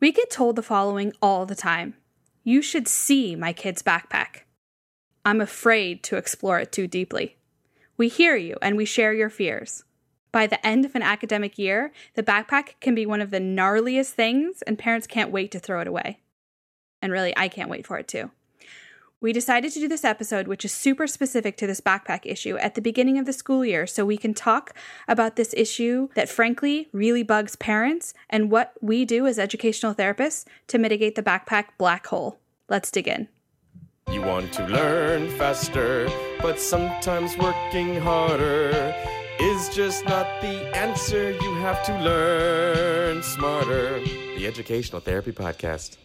We get told the following all the time You should see my kid's backpack. I'm afraid to explore it too deeply. We hear you and we share your fears. By the end of an academic year, the backpack can be one of the gnarliest things, and parents can't wait to throw it away. And really, I can't wait for it too. We decided to do this episode, which is super specific to this backpack issue, at the beginning of the school year so we can talk about this issue that frankly really bugs parents and what we do as educational therapists to mitigate the backpack black hole. Let's dig in. You want to learn faster, but sometimes working harder is just not the answer. You have to learn smarter. The Educational Therapy Podcast.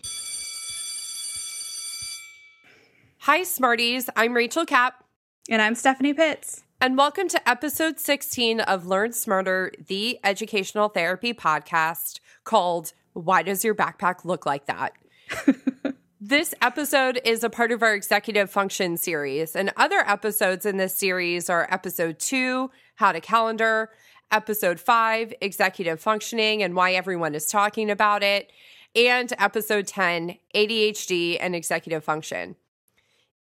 Hi, Smarties. I'm Rachel Kapp. And I'm Stephanie Pitts. And welcome to episode 16 of Learn Smarter, the educational therapy podcast called Why Does Your Backpack Look Like That? this episode is a part of our executive function series, and other episodes in this series are episode two, How to Calendar, episode five, Executive Functioning and Why Everyone is Talking About It, and episode 10, ADHD and Executive Function.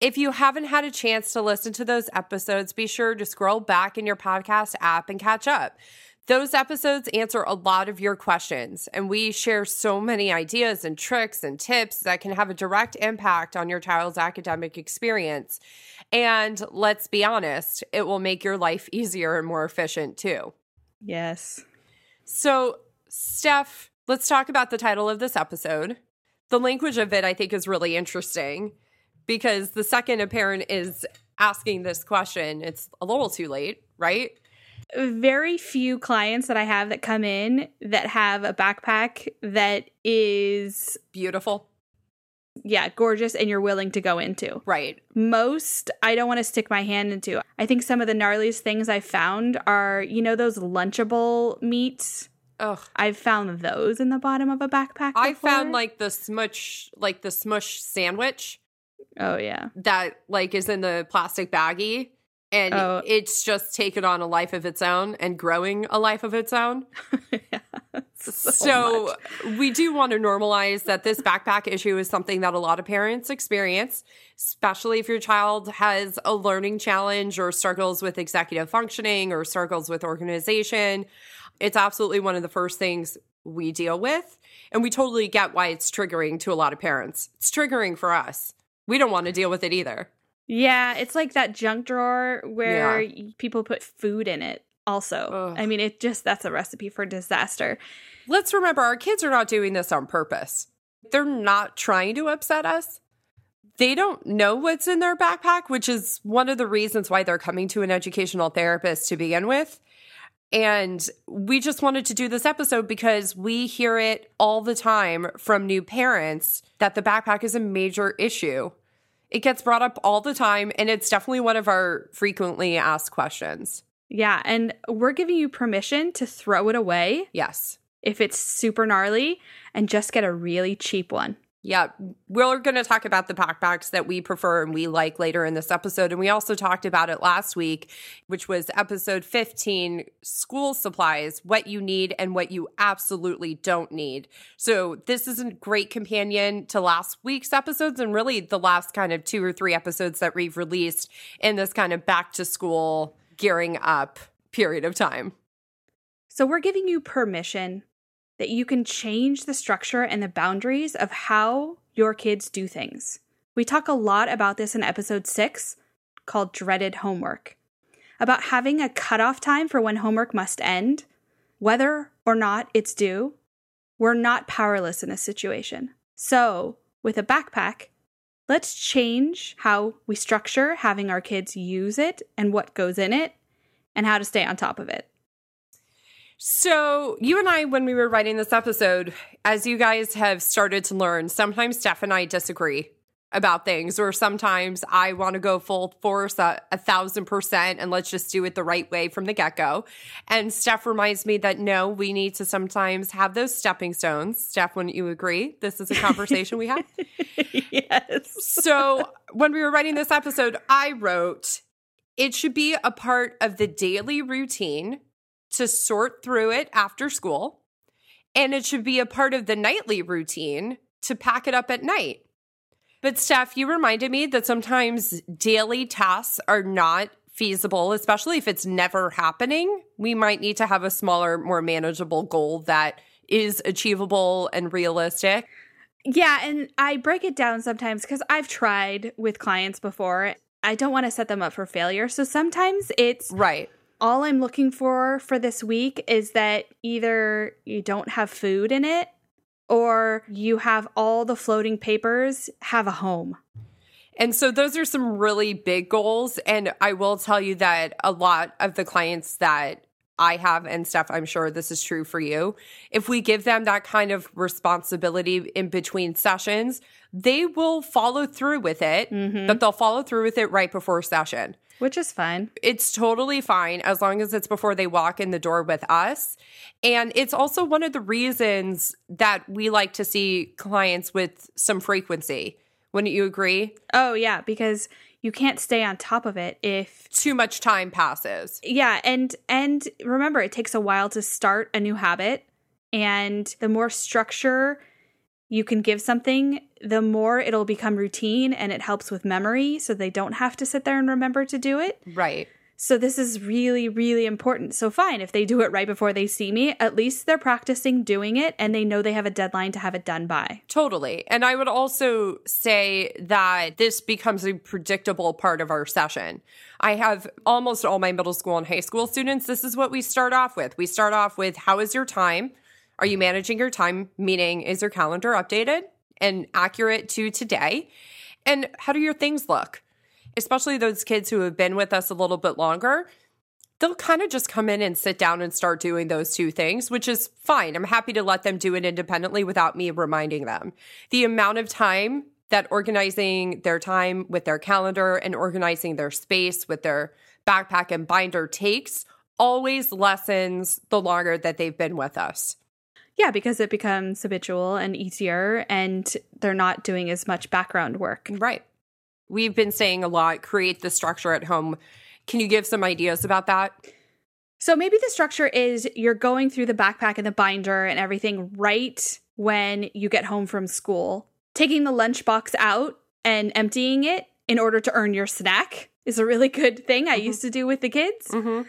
If you haven't had a chance to listen to those episodes, be sure to scroll back in your podcast app and catch up. Those episodes answer a lot of your questions, and we share so many ideas and tricks and tips that can have a direct impact on your child's academic experience. And let's be honest, it will make your life easier and more efficient too. Yes. So, Steph, let's talk about the title of this episode. The language of it, I think, is really interesting because the second a parent is asking this question, it's a little too late, right? Very few clients that I have that come in that have a backpack that is beautiful. Yeah, gorgeous and you're willing to go into. Right. Most I don't want to stick my hand into. I think some of the gnarliest things I found are, you know, those lunchable meats. Ugh. I've found those in the bottom of a backpack. I found like the smush, like the smush sandwich Oh yeah. that like is in the plastic baggie and Oh. it's just taken on a life of its own and growing a life of its own. yeah. So, much. we do want to normalize that this backpack issue is something that a lot of parents experience, especially if your child has a learning challenge or struggles with executive functioning or struggles with organization. It's absolutely one of the first things we deal with. And we totally get why it's triggering to a lot of parents. It's triggering for us. We don't want to deal with it either. Yeah, it's like that junk drawer where Yeah. people put food in it. Also, Ugh. I mean, it just that's a recipe for disaster. Let's remember our kids are not doing this on purpose. They're not trying to upset us. They don't know what's in their backpack, which is one of the reasons why they're coming to an educational therapist to begin with. And we just wanted to do this episode because we hear it all the time from new parents that the backpack is a major issue. It gets brought up all the time, and it's definitely one of our frequently asked questions. Yeah, and we're giving you permission to throw it away Yes. if it's super gnarly and just get a really cheap one. Yeah, we're going to talk about the backpacks that we prefer and we like later in this episode. And we also talked about it last week, which was episode 15 school supplies, what you need and what you absolutely don't need. So, this is a great companion to last week's episodes and really the last kind of two or three episodes that we've released in this kind of back to school gearing up period of time. So we're giving you permission that you can change the structure and the boundaries of how your kids do things. We talk a lot about this in episode six called Dreaded Homework about having a cutoff time for when homework must end, whether or not it's due. We're not powerless in this situation. So, with a backpack, let's change how we structure having our kids use it and what goes in it and how to stay on top of it. So, you and I, when we were writing this episode, as you guys have started to learn, sometimes Steph and I disagree about things, or sometimes I want to go full force a, a thousand percent and let's just do it the right way from the get go. And Steph reminds me that no, we need to sometimes have those stepping stones. Steph, wouldn't you agree? This is a conversation we have. yes. So, when we were writing this episode, I wrote it should be a part of the daily routine to sort through it after school And it should be a part of the nightly routine to pack it up at night. But, Steph, you reminded me that sometimes daily tasks are not feasible, especially if it's never happening. We might need to have a smaller, more manageable goal that is achievable and realistic. Yeah, and I break it down sometimes because I've tried with clients before. I don't want to set them up for failure. So sometimes it's Right. All I'm looking for for this week is that either you don't have food in it or you have all the floating papers have a home. And so those are some really big goals. And I will tell you that a lot of the clients that I have and Steph, I'm sure this is true for you. If we give them that kind of responsibility in between sessions, they will follow through with it, mm-hmm. but they'll follow through with it right before session. Which is fine. It's totally fine as long as it's before they walk in the door with us. And it's also one of the reasons that we like to see clients with some frequency. Wouldn't you agree? Oh, yeah, because you can't stay on top of it if Too much time passes. yeah and and remember it takes a while to start a new habit and the more structure you can give something the more it'll become routine and it helps with memory so they don't have to sit there and remember to do it Right. so this is really really important so fine if they do it right before they see me at least they're practicing doing it and they know they have a deadline to have it done by Totally. And I would also say that this becomes a predictable part of our session. I have almost all my middle school and high school students. This is what we start off with. We start off with how is your time? Are you managing your time? Meaning, is your calendar updated and accurate to today? And how do your things look? Especially those kids who have been with us a little bit longer they'll kind of just come in and sit down and start doing those two things, which is fine. I'm happy to let them do it independently without me reminding them. The amount of time that organizing their time with their calendar and organizing their space with their backpack and binder takes always lessens the longer that they've been with us. Yeah because it becomes habitual and easier and they're not doing as much background work Right. We've been saying a lot create the structure at home. Can you give some ideas about that? So maybe the structure is you're going through the backpack and the binder and everything right when you get home from school. Taking the lunchbox out and emptying it in order to earn your snack is a really good thing I used to do with the kids. Mm-hmm.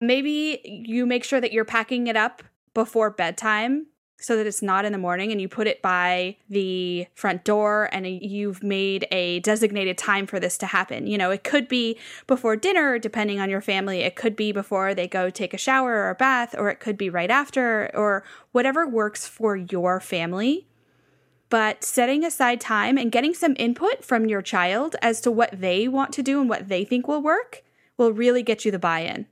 Maybe you make sure that you're packing it up before bedtime so that it's not in the morning and you put it by the front door and you've made a designated time for this to happen. You know, it could be before dinner, depending on your family. It could be before they go take a shower or a bath, or it could be right after, or whatever works for your family. But setting aside time and getting some input from your child as to what they want to do and what they think will work will really get you the buy in.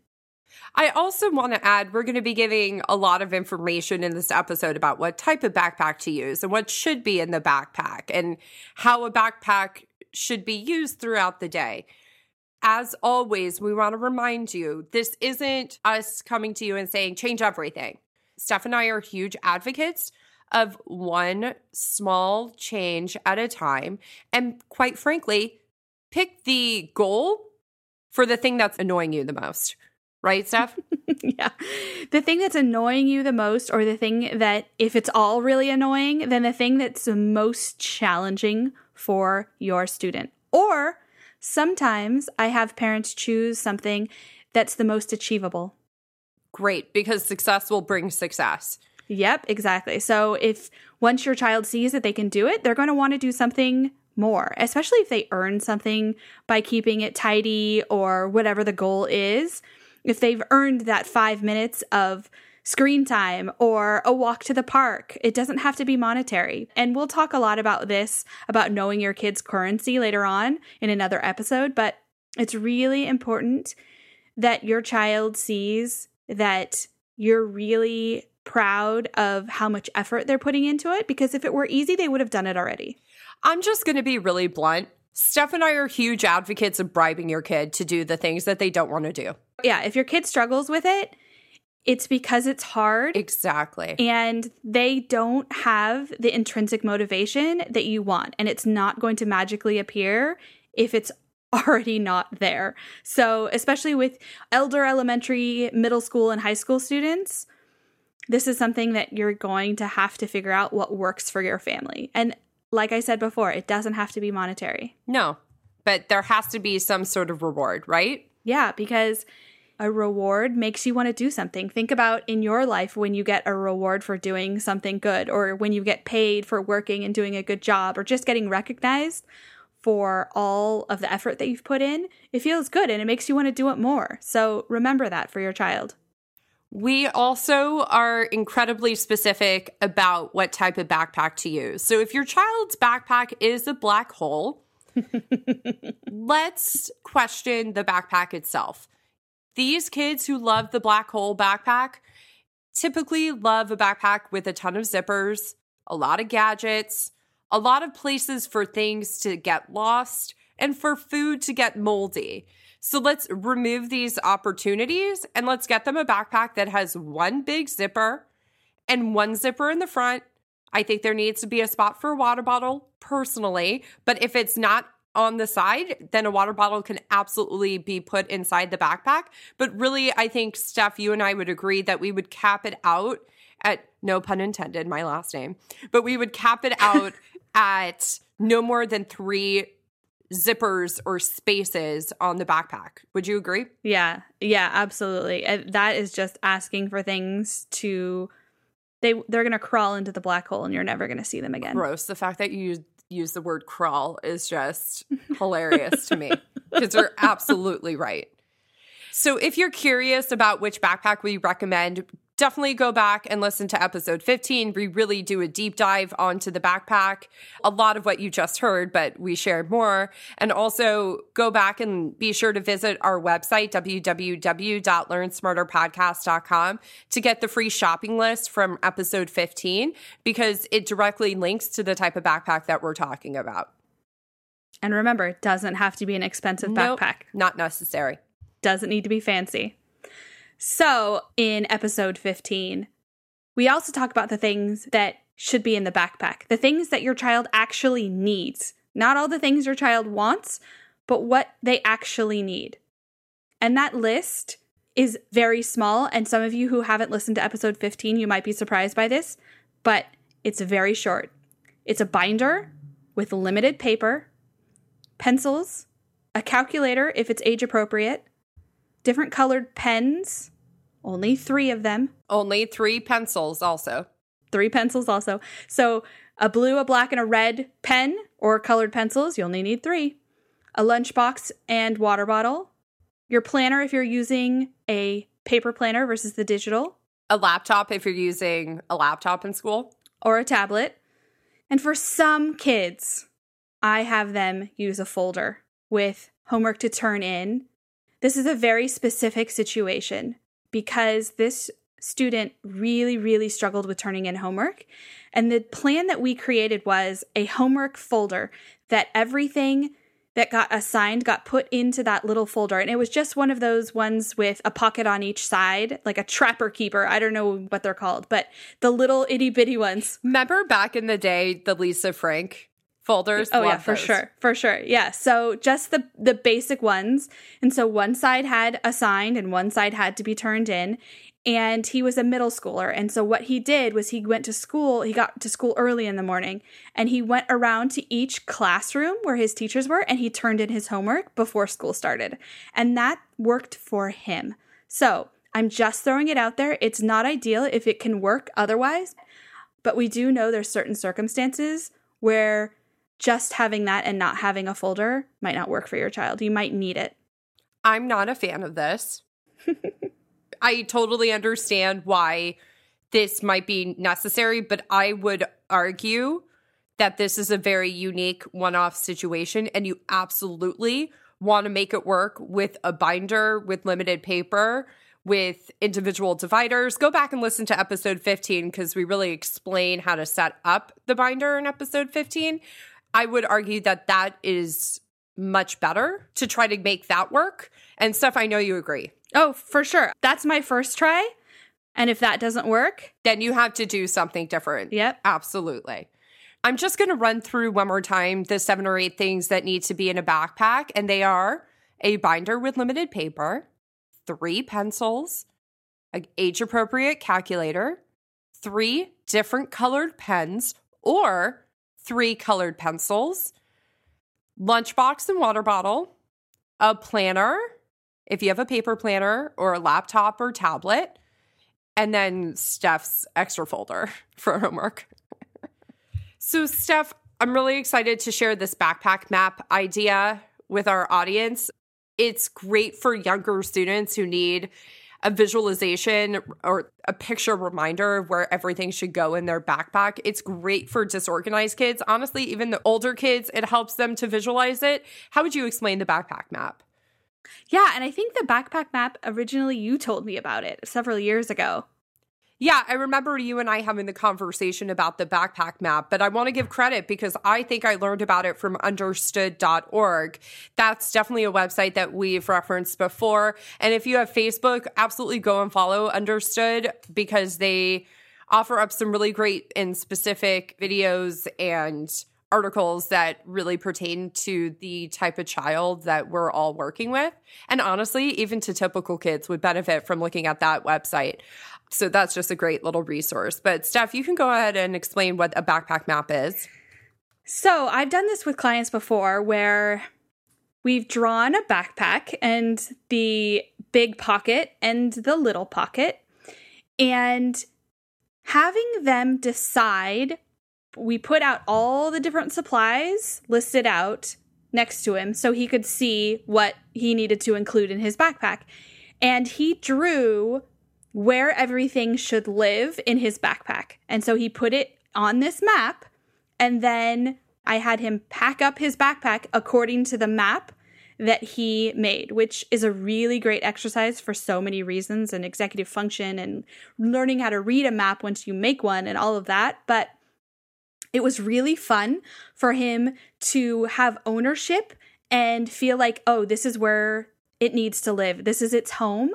I also want to add we're going to be giving a lot of information in this episode about what type of backpack to use and what should be in the backpack and how a backpack should be used throughout the day. As always, we want to remind you this isn't us coming to you and saying change everything. Steph and I are huge advocates of one small change at a time. And quite frankly, pick the goal for the thing that's annoying you the most. Right, Steph? yeah. The thing that's annoying you the most, or the thing that, if it's all really annoying, then the thing that's the most challenging for your student. Or sometimes I have parents choose something that's the most achievable. Great, because success will bring success. Yep, exactly. So if once your child sees that they can do it, they're going to want to do something more, especially if they earn something by keeping it tidy or whatever the goal is. If they've earned that five minutes of screen time or a walk to the park, it doesn't have to be monetary. And we'll talk a lot about this, about knowing your kid's currency later on in another episode, but it's really important that your child sees that you're really proud of how much effort they're putting into it because if it were easy, they would have done it already. I'm just going to be really blunt. Steph and I are huge advocates of bribing your kid to do the things that they don't want to do. Yeah, if your kid struggles with it, it's because it's hard Exactly. and they don't have the intrinsic motivation that you want. And it's not going to magically appear if it's already not there. So, especially with elder elementary, middle school, and high school students, This is something that you're going to have to figure out what works for your family. And like I said before, it doesn't have to be monetary. No, but there has to be some sort of reward, right? Yeah, because a reward makes you want to do something. Think about in your life when you get a reward for doing something good, or when you get paid for working and doing a good job, or just getting recognized for all of the effort that you've put in. It feels good and it makes you want to do it more. So remember that for your child. We also are incredibly specific about what type of backpack to use. So if your child's backpack is a black hole, let's question the backpack itself. These kids who love the black hole backpack typically love a backpack with a ton of zippers, a lot of gadgets, a lot of places for things to get lost, and for food to get moldy. So let's remove these opportunities and let's get them a backpack that has one big zipper and one zipper in the front. I think there needs to be a spot for a water bottle personally, but if it's not on the side, then a water bottle can absolutely be put inside the backpack. But really, I think, Steph, you and I would agree that we would cap it out at no pun intended, my last name, but we would cap it out at no more than three zippers or spaces on the backpack. Would you agree? Yeah. Yeah, absolutely. Uh, that is just asking for things to they they're going to crawl into the black hole and you're never going to see them again. Gross. The fact that you use, the word crawl is just hilarious to me because you're absolutely right. So, if you're curious about which backpack we recommend, definitely go back and listen to episode 15. We really do a deep dive onto the backpack, a lot of what you just heard, but we shared more. And also go back and be sure to visit our website, www.learnsmarterpodcast.com, to get the free shopping list from episode 15 because it directly links to the type of backpack that we're talking about. And remember, it doesn't have to be an expensive nope, backpack. Not necessary. Doesn't need to be fancy. So, in episode 15, we also talk about the things that should be in the backpack, the things that your child actually needs. Not all the things your child wants, but what they actually need. And that list is very small. And some of you who haven't listened to episode 15, you might be surprised by this, but it's very short. It's a binder with limited paper, pencils, a calculator if it's age appropriate, different colored pens, only three of them. Only three pencils, also. Three pencils, also. So a blue, a black, and a red pen or colored pencils, you only need three. A lunchbox and water bottle. Your planner if you're using a paper planner versus the digital. A laptop if you're using a laptop in school. Or a tablet. And for some kids, I have them use a folder with homework to turn in this is a very specific situation because this student really, really struggled with turning in homework. And the plan that we created was a homework folder that everything that got assigned got put into that little folder. And it was just one of those ones with a pocket on each side, like a trapper keeper. I don't know what they're called, but the little itty bitty ones. Remember back in the day, the Lisa Frank folders. Oh yeah, for those. sure, for sure. Yeah. So just the the basic ones, and so one side had assigned and one side had to be turned in. And he was a middle schooler. And so what he did was he went to school, he got to school early in the morning, and he went around to each classroom where his teachers were and he turned in his homework before school started. And that worked for him. So I'm just throwing it out there. It's not ideal if it can work otherwise, but we do know there's certain circumstances where just having that and not having a folder might not work for your child. You might need it. I'm not a fan of this. I totally understand why this might be necessary, but I would argue that this is a very unique one off situation and you absolutely want to make it work with a binder with limited paper with individual dividers. Go back and listen to episode 15 because we really explain how to set up the binder in episode 15. I would argue that that is much better to try to make that work. And Steph, I know you agree. Oh, for sure. That's my first try. And if that doesn't work, then you have to do something different. Yep. Absolutely. I'm just going to run through one more time the seven or eight things that need to be in a backpack. And they are a binder with limited paper, three pencils, an age appropriate calculator, three different colored pens or three colored pencils, lunchbox and water bottle, a planner, if you have a paper planner or a laptop or tablet, and then Steph's extra folder for homework. so, Steph, I'm really excited to share this backpack map idea with our audience. It's great for younger students who need a visualization or a picture reminder of where everything should go in their backpack. It's great for disorganized kids. Honestly, even the older kids, it helps them to visualize it. How would you explain the backpack map? Yeah, and I think the backpack map originally you told me about it several years ago. Yeah, I remember you and I having the conversation about the backpack map, but I want to give credit because I think I learned about it from understood.org. That's definitely a website that we've referenced before. And if you have Facebook, absolutely go and follow Understood because they offer up some really great and specific videos and articles that really pertain to the type of child that we're all working with. And honestly, even to typical kids would benefit from looking at that website. So that's just a great little resource. But Steph, you can go ahead and explain what a backpack map is. So I've done this with clients before where we've drawn a backpack and the big pocket and the little pocket. And having them decide, we put out all the different supplies listed out next to him so he could see what he needed to include in his backpack. And he drew where everything should live in his backpack. And so he put it on this map, and then I had him pack up his backpack according to the map that he made, which is a really great exercise for so many reasons and executive function and learning how to read a map once you make one and all of that. But it was really fun for him to have ownership and feel like, oh, this is where it needs to live. This is its home.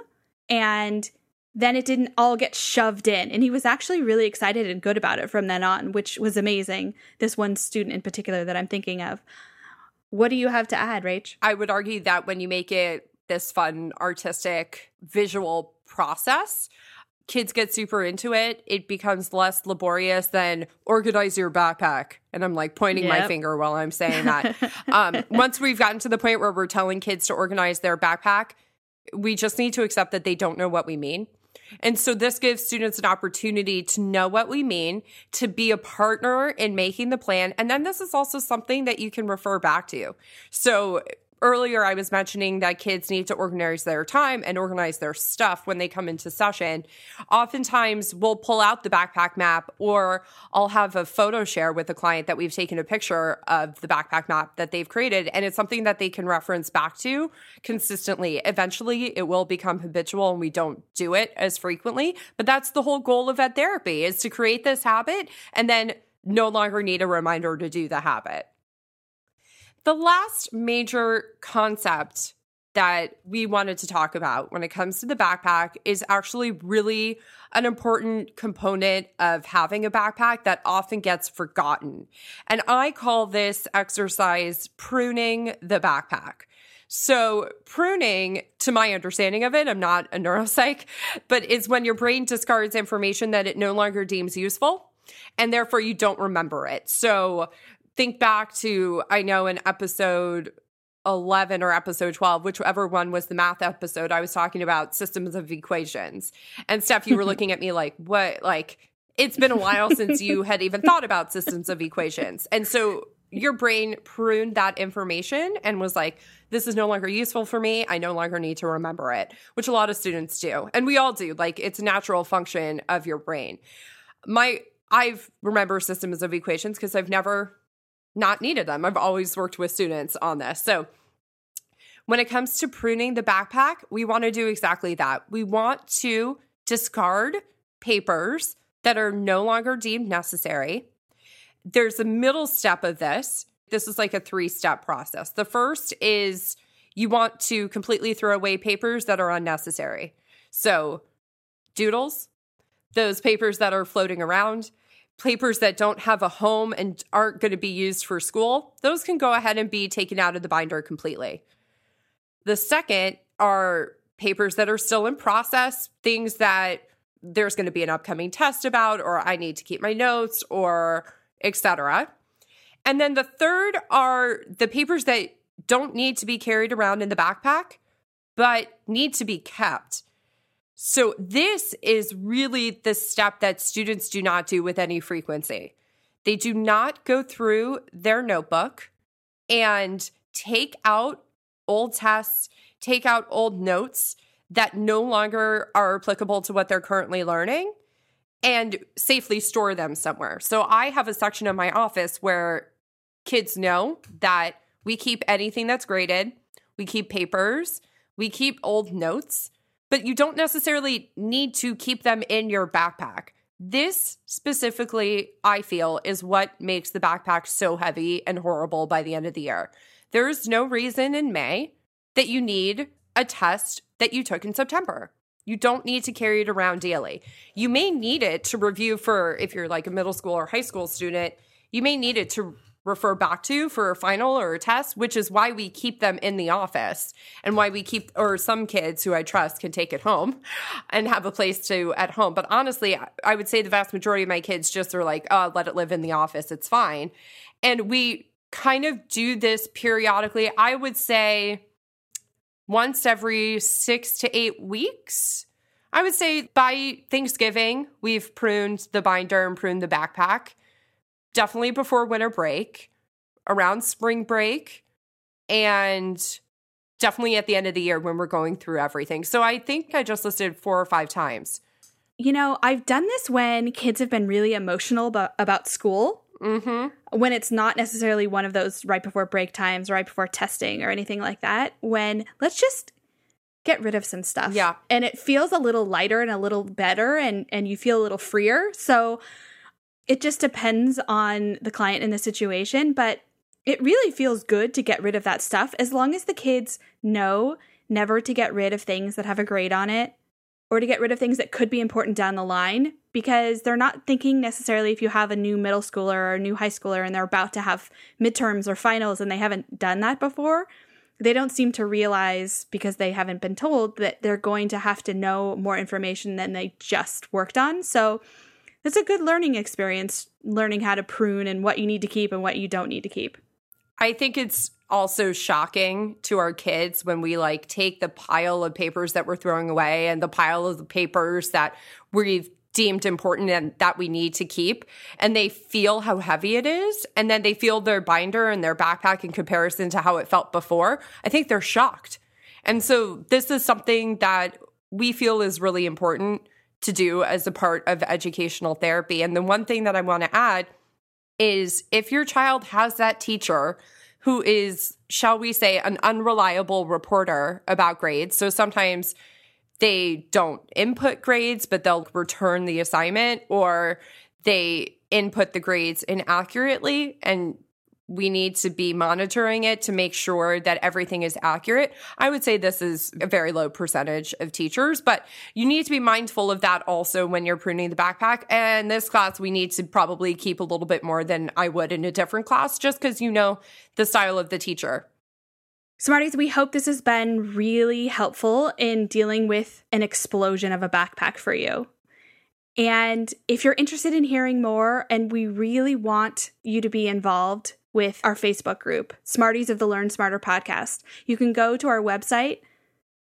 And then it didn't all get shoved in. And he was actually really excited and good about it from then on, which was amazing. This one student in particular that I'm thinking of. What do you have to add, Rach? I would argue that when you make it this fun, artistic, visual process, kids get super into it. It becomes less laborious than organize your backpack. And I'm like pointing yep. my finger while I'm saying that. um, once we've gotten to the point where we're telling kids to organize their backpack, we just need to accept that they don't know what we mean. And so this gives students an opportunity to know what we mean, to be a partner in making the plan. And then this is also something that you can refer back to. So earlier I was mentioning that kids need to organize their time and organize their stuff when they come into session. Oftentimes we'll pull out the backpack map or I'll have a photo share with a client that we've taken a picture of the backpack map that they've created and it's something that they can reference back to consistently. Eventually it will become habitual and we don't do it as frequently, but that's the whole goal of ed therapy is to create this habit and then no longer need a reminder to do the habit. The last major concept that we wanted to talk about when it comes to the backpack is actually really an important component of having a backpack that often gets forgotten. And I call this exercise pruning the backpack. So, pruning, to my understanding of it, I'm not a neuropsych, but is when your brain discards information that it no longer deems useful and therefore you don't remember it. So, think back to, I know in episode 11 or episode 12, whichever one was the math episode, I was talking about systems of equations. And Steph, you were looking at me like, what? Like, it's been a while since you had even thought about systems of equations. And so your brain pruned that information and was like, this is no longer useful for me. I no longer need to remember it, which a lot of students do. And we all do. Like, it's a natural function of your brain. My, I've remember systems of equations because I've never not needed them. I've always worked with students on this. So, when it comes to pruning the backpack, we want to do exactly that. We want to discard papers that are no longer deemed necessary. There's a middle step of this. This is like a three step process. The first is you want to completely throw away papers that are unnecessary. So, doodles, those papers that are floating around, papers that don't have a home and aren't going to be used for school, those can go ahead and be taken out of the binder completely. The second are papers that are still in process, things that there's going to be an upcoming test about, or I need to keep my notes, or etc. And then the third are the papers that don't need to be carried around in the backpack, but need to be kept. So, this is really the step that students do not do with any frequency. They do not go through their notebook and take out old tests, take out old notes that no longer are applicable to what they're currently learning and safely store them somewhere. So, I have a section of my office where kids know that we keep anything that's graded, we keep papers, we keep old notes but you don't necessarily need to keep them in your backpack. This specifically, I feel, is what makes the backpack so heavy and horrible by the end of the year. There's no reason in May that you need a test that you took in September. You don't need to carry it around daily. You may need it to review for, if you're like a middle school or high school student, you may need it to refer back to for a final or a test, which is why we keep them in the office and why we keep, or some kids who I trust can take it home and have a place to at home. But honestly, I would say the vast majority of my kids just are like, oh, let it live in the office. It's fine. And we kind of do this periodically. I would say once every six to eight weeks. I would say by Thanksgiving, we've pruned the binder and pruned the backpack definitely before winter break, around spring break, and definitely at the end of the year when we're going through everything. So I think I just listed four or five times. You know, I've done this when kids have been really emotional about, about school. Mm-hmm. When it's not necessarily one of those right before break times, right before testing or anything like that. When let's just get rid of some stuff. Yeah. And it feels a little lighter and a little better and and you feel a little freer. So it just depends on the client and the situation, but it really feels good to get rid of that stuff as long as the kids know never to get rid of things that have a grade on it or to get rid of things that could be important down the line because they're not thinking necessarily if you have a new middle schooler or a new high schooler and they're about to have midterms or finals and they haven't done that before they don't seem to realize because they haven't been told that they're going to have to know more information than they just worked on. So it's a good learning experience learning how to prune and what you need to keep and what you don't need to keep. I think it's also shocking to our kids when we like take the pile of papers that we're throwing away and the pile of the papers that we've deemed important and that we need to keep and they feel how heavy it is and then they feel their binder and their backpack in comparison to how it felt before. I think they're shocked. And so this is something that we feel is really important to do as a part of educational therapy. And the one thing that I want to add is if your child has that teacher who is, shall we say, an unreliable reporter about grades. So sometimes they don't input grades, but they'll return the assignment or they input the grades inaccurately and we need to be monitoring it to make sure that everything is accurate. I would say this is a very low percentage of teachers, but you need to be mindful of that also when you're pruning the backpack. And this class, we need to probably keep a little bit more than I would in a different class just because you know the style of the teacher. Smarties, we hope this has been really helpful in dealing with an explosion of a backpack for you. And if you're interested in hearing more and we really want you to be involved, with our Facebook group, Smarties of the Learn Smarter podcast. You can go to our website,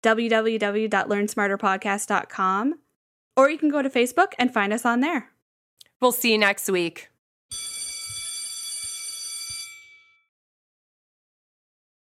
www.learnsmarterpodcast.com, or you can go to Facebook and find us on there. We'll see you next week.